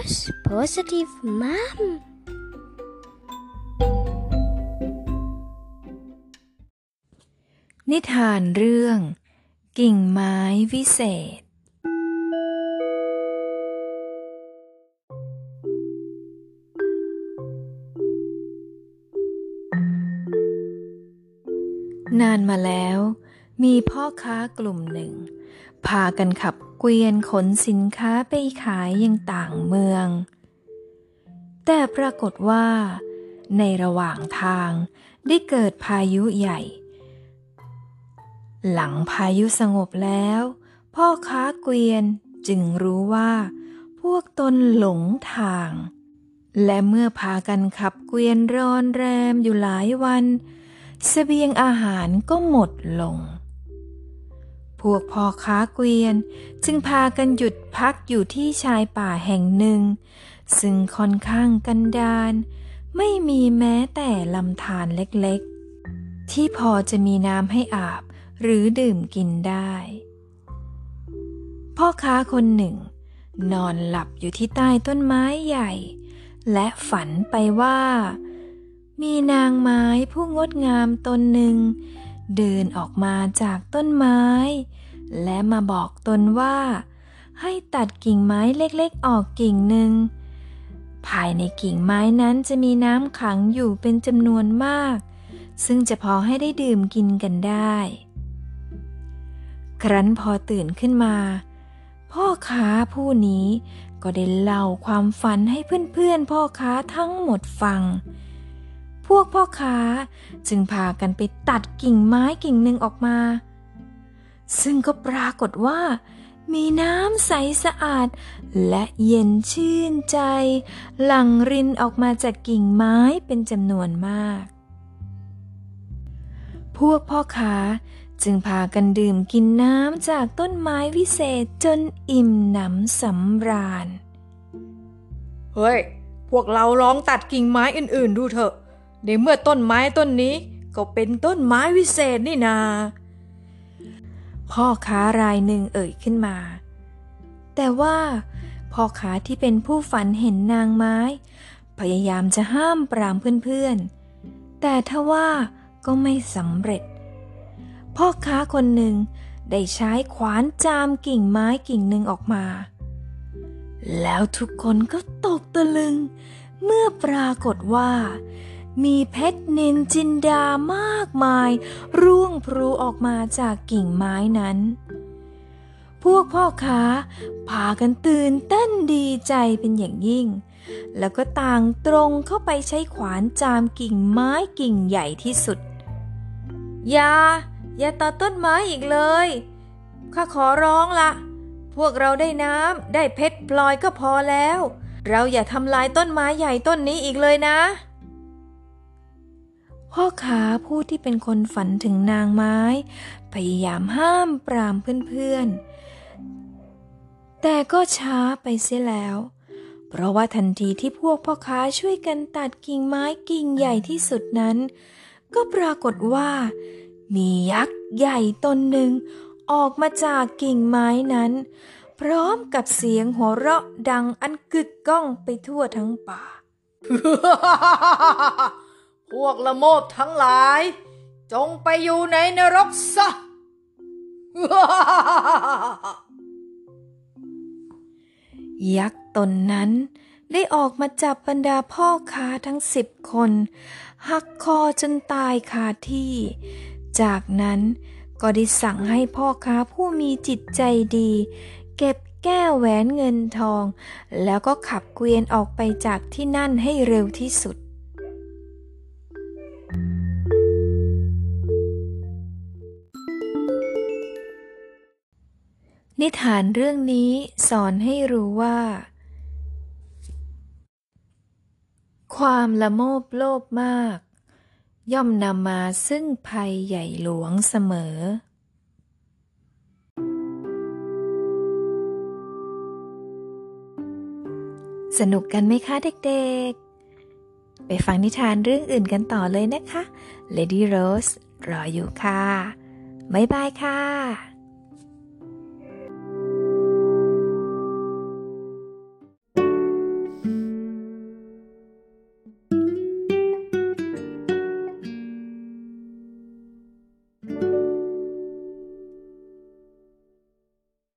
Rose Positive Mom นิทานเรื่อง กิ่งไม้วิเศษ นานมาแล้ว มีพ่อค้ากลุ่มหนึ่ง พากันขับเกวียนขนสินค้าไปขายยังต่างเมือง แต่ปรากฏว่า ในระหว่างทางได้เกิดพายุใหญ่ หลังพายุสงบแล้ว พ่อค้าเกวียนจึงรู้ว่า พวกตนหลงทาง และเมื่อพากันขับเกวียนรอนแรมอยู่หลายวันสเสบียงอาหารก็หมดลง พวกพ่อค้าเกวียนจึงพากันหยุดพักอยู่ที่ชายป่าแห่งหนึ่ง ซึ่งค่อนข้างกันดารไม่มีแม้แต่ลำธารเล็กๆ ที่พอจะมีน้ำให้อาบหรือดื่มกินได้ พ่อค้าคนหนึ่ง นอนหลับอยู่ที่ใต้ต้นไม้ใหญ่ และฝันไปว่า มีนางไม้ผู้งดงามตนหนึ่ง เดินออกมาจากต้นไม้ และมาบอกตนว่า ให้ตัดกิ่งไม้เล็กๆออกกิ่งหนึ่ง ภายในกิ่งไม้นั้นจะมีน้ำขังอยู่เป็นจำนวนมาก ซึ่งจะพอให้ได้ดื่มกินกันได้ ครั้นพอตื่นขึ้นมา พ่อค้าผู้นี้ก็ได้เล่าความฝันให้เพื่อนๆพ่อค้าทั้งหมดฟัง พวกพ่อค้าจึงพากันไปตัดกิ่งไม้กิ่งหนึ่งออกมา ซึ่งก็ปรากฏว่า มีน้ำใสสะอาด และเย็นชื่นใจ หลั่งรินออกมาจากกิ่งไม้เป็นจำนวนมาก พวกพ่อค้าจึงพากันดื่มกินน้ำจากต้นไม้วิเศษจนอิ่มหนำสำราญ เฮ้ย พวกเราลองตัดกิ่งไม้อื่น ๆ ดูเถอะ ในเมื่อต้นไม้ต้นนี้ก็เป็นต้นไม้วิเศษนี่นา พ่อค้ารายหนึ่งเอ่ยขึ้นมา แต่ว่าพ่อค้าที่เป็นผู้ฝันเห็นนางไม้ พยายามจะห้ามปรามเพื่อนๆ แต่ทว่าก็ไม่สำเร็จ พ่อค้าคนหนึ่งได้ใช้ขวานจามกิ่งไม้กิ่งหนึ่งออกมา แล้วทุกคนก็ตกตะลึง เมื่อปรากฏว่า มีเพชรนินจินดามากมาย ร่วงพลูออกมาจากกิ่งไม้นั้น พวกพ่อค้าพากันตื่นเต้นดีใจเป็นอย่างยิ่ง แล้วก็ต่างตรงเข้าไปใช้ขวานจามกิ่งไม้กิ่งใหญ่ที่สุด อย่า อย่าตัดต้นไม้อีกเลย ข้าขอร้องละ พวกเราได้น้ำได้เพชรพลอยก็พอแล้ว เราอย่าทำลายต้นไม้ใหญ่ต้นนี้อีกเลยนะ พ่อค้าผู้ที่เป็นคนฝันถึงนางไม้ พยายามห้ามปรามเพื่อนๆ แต่ก็ช้าไปเสียแล้ว เพราะว่าทันทีที่พวกพ่อค้าช่วยกันตัดกิ่งไม้กิ่งใหญ่ที่สุดนั้น ก็ปรากฏว่า มียักษ์ใหญ่ตนหนึ่งออกมาจากกิ่งไม้นั้น พร้อมกับเสียงหัวเราะดังอันกึกก้องไปทั่วทั้งป่า พวกละโมบทั้งหลาย จงไปอยู่ในนรกซะ ยักษ์ตนนั้นได้ออกมาจับบรรดาพ่อค้าทั้งสิบคน หักคอจนตายคาที่ จากนั้นก็ได้สั่งให้พ่อค้าผู้มีจิตใจดี เก็บแก้วแหวนเงินทอง แล้วก็ขับเกวียนออกไปจากที่นั่นให้เร็วที่สุด นิทานเรื่องนี้สอนให้รู้ว่า ความละโมบโลภมาก ย่อมนำมาซึ่งภัยใหญ่หลวงเสมอ สนุกกันไหมคะเด็กๆ ไปฟังนิทานเรื่องอื่นกันต่อเลยนะคะ Lady Rose รออยู่ค่ะ บ๊ายบายค่ะ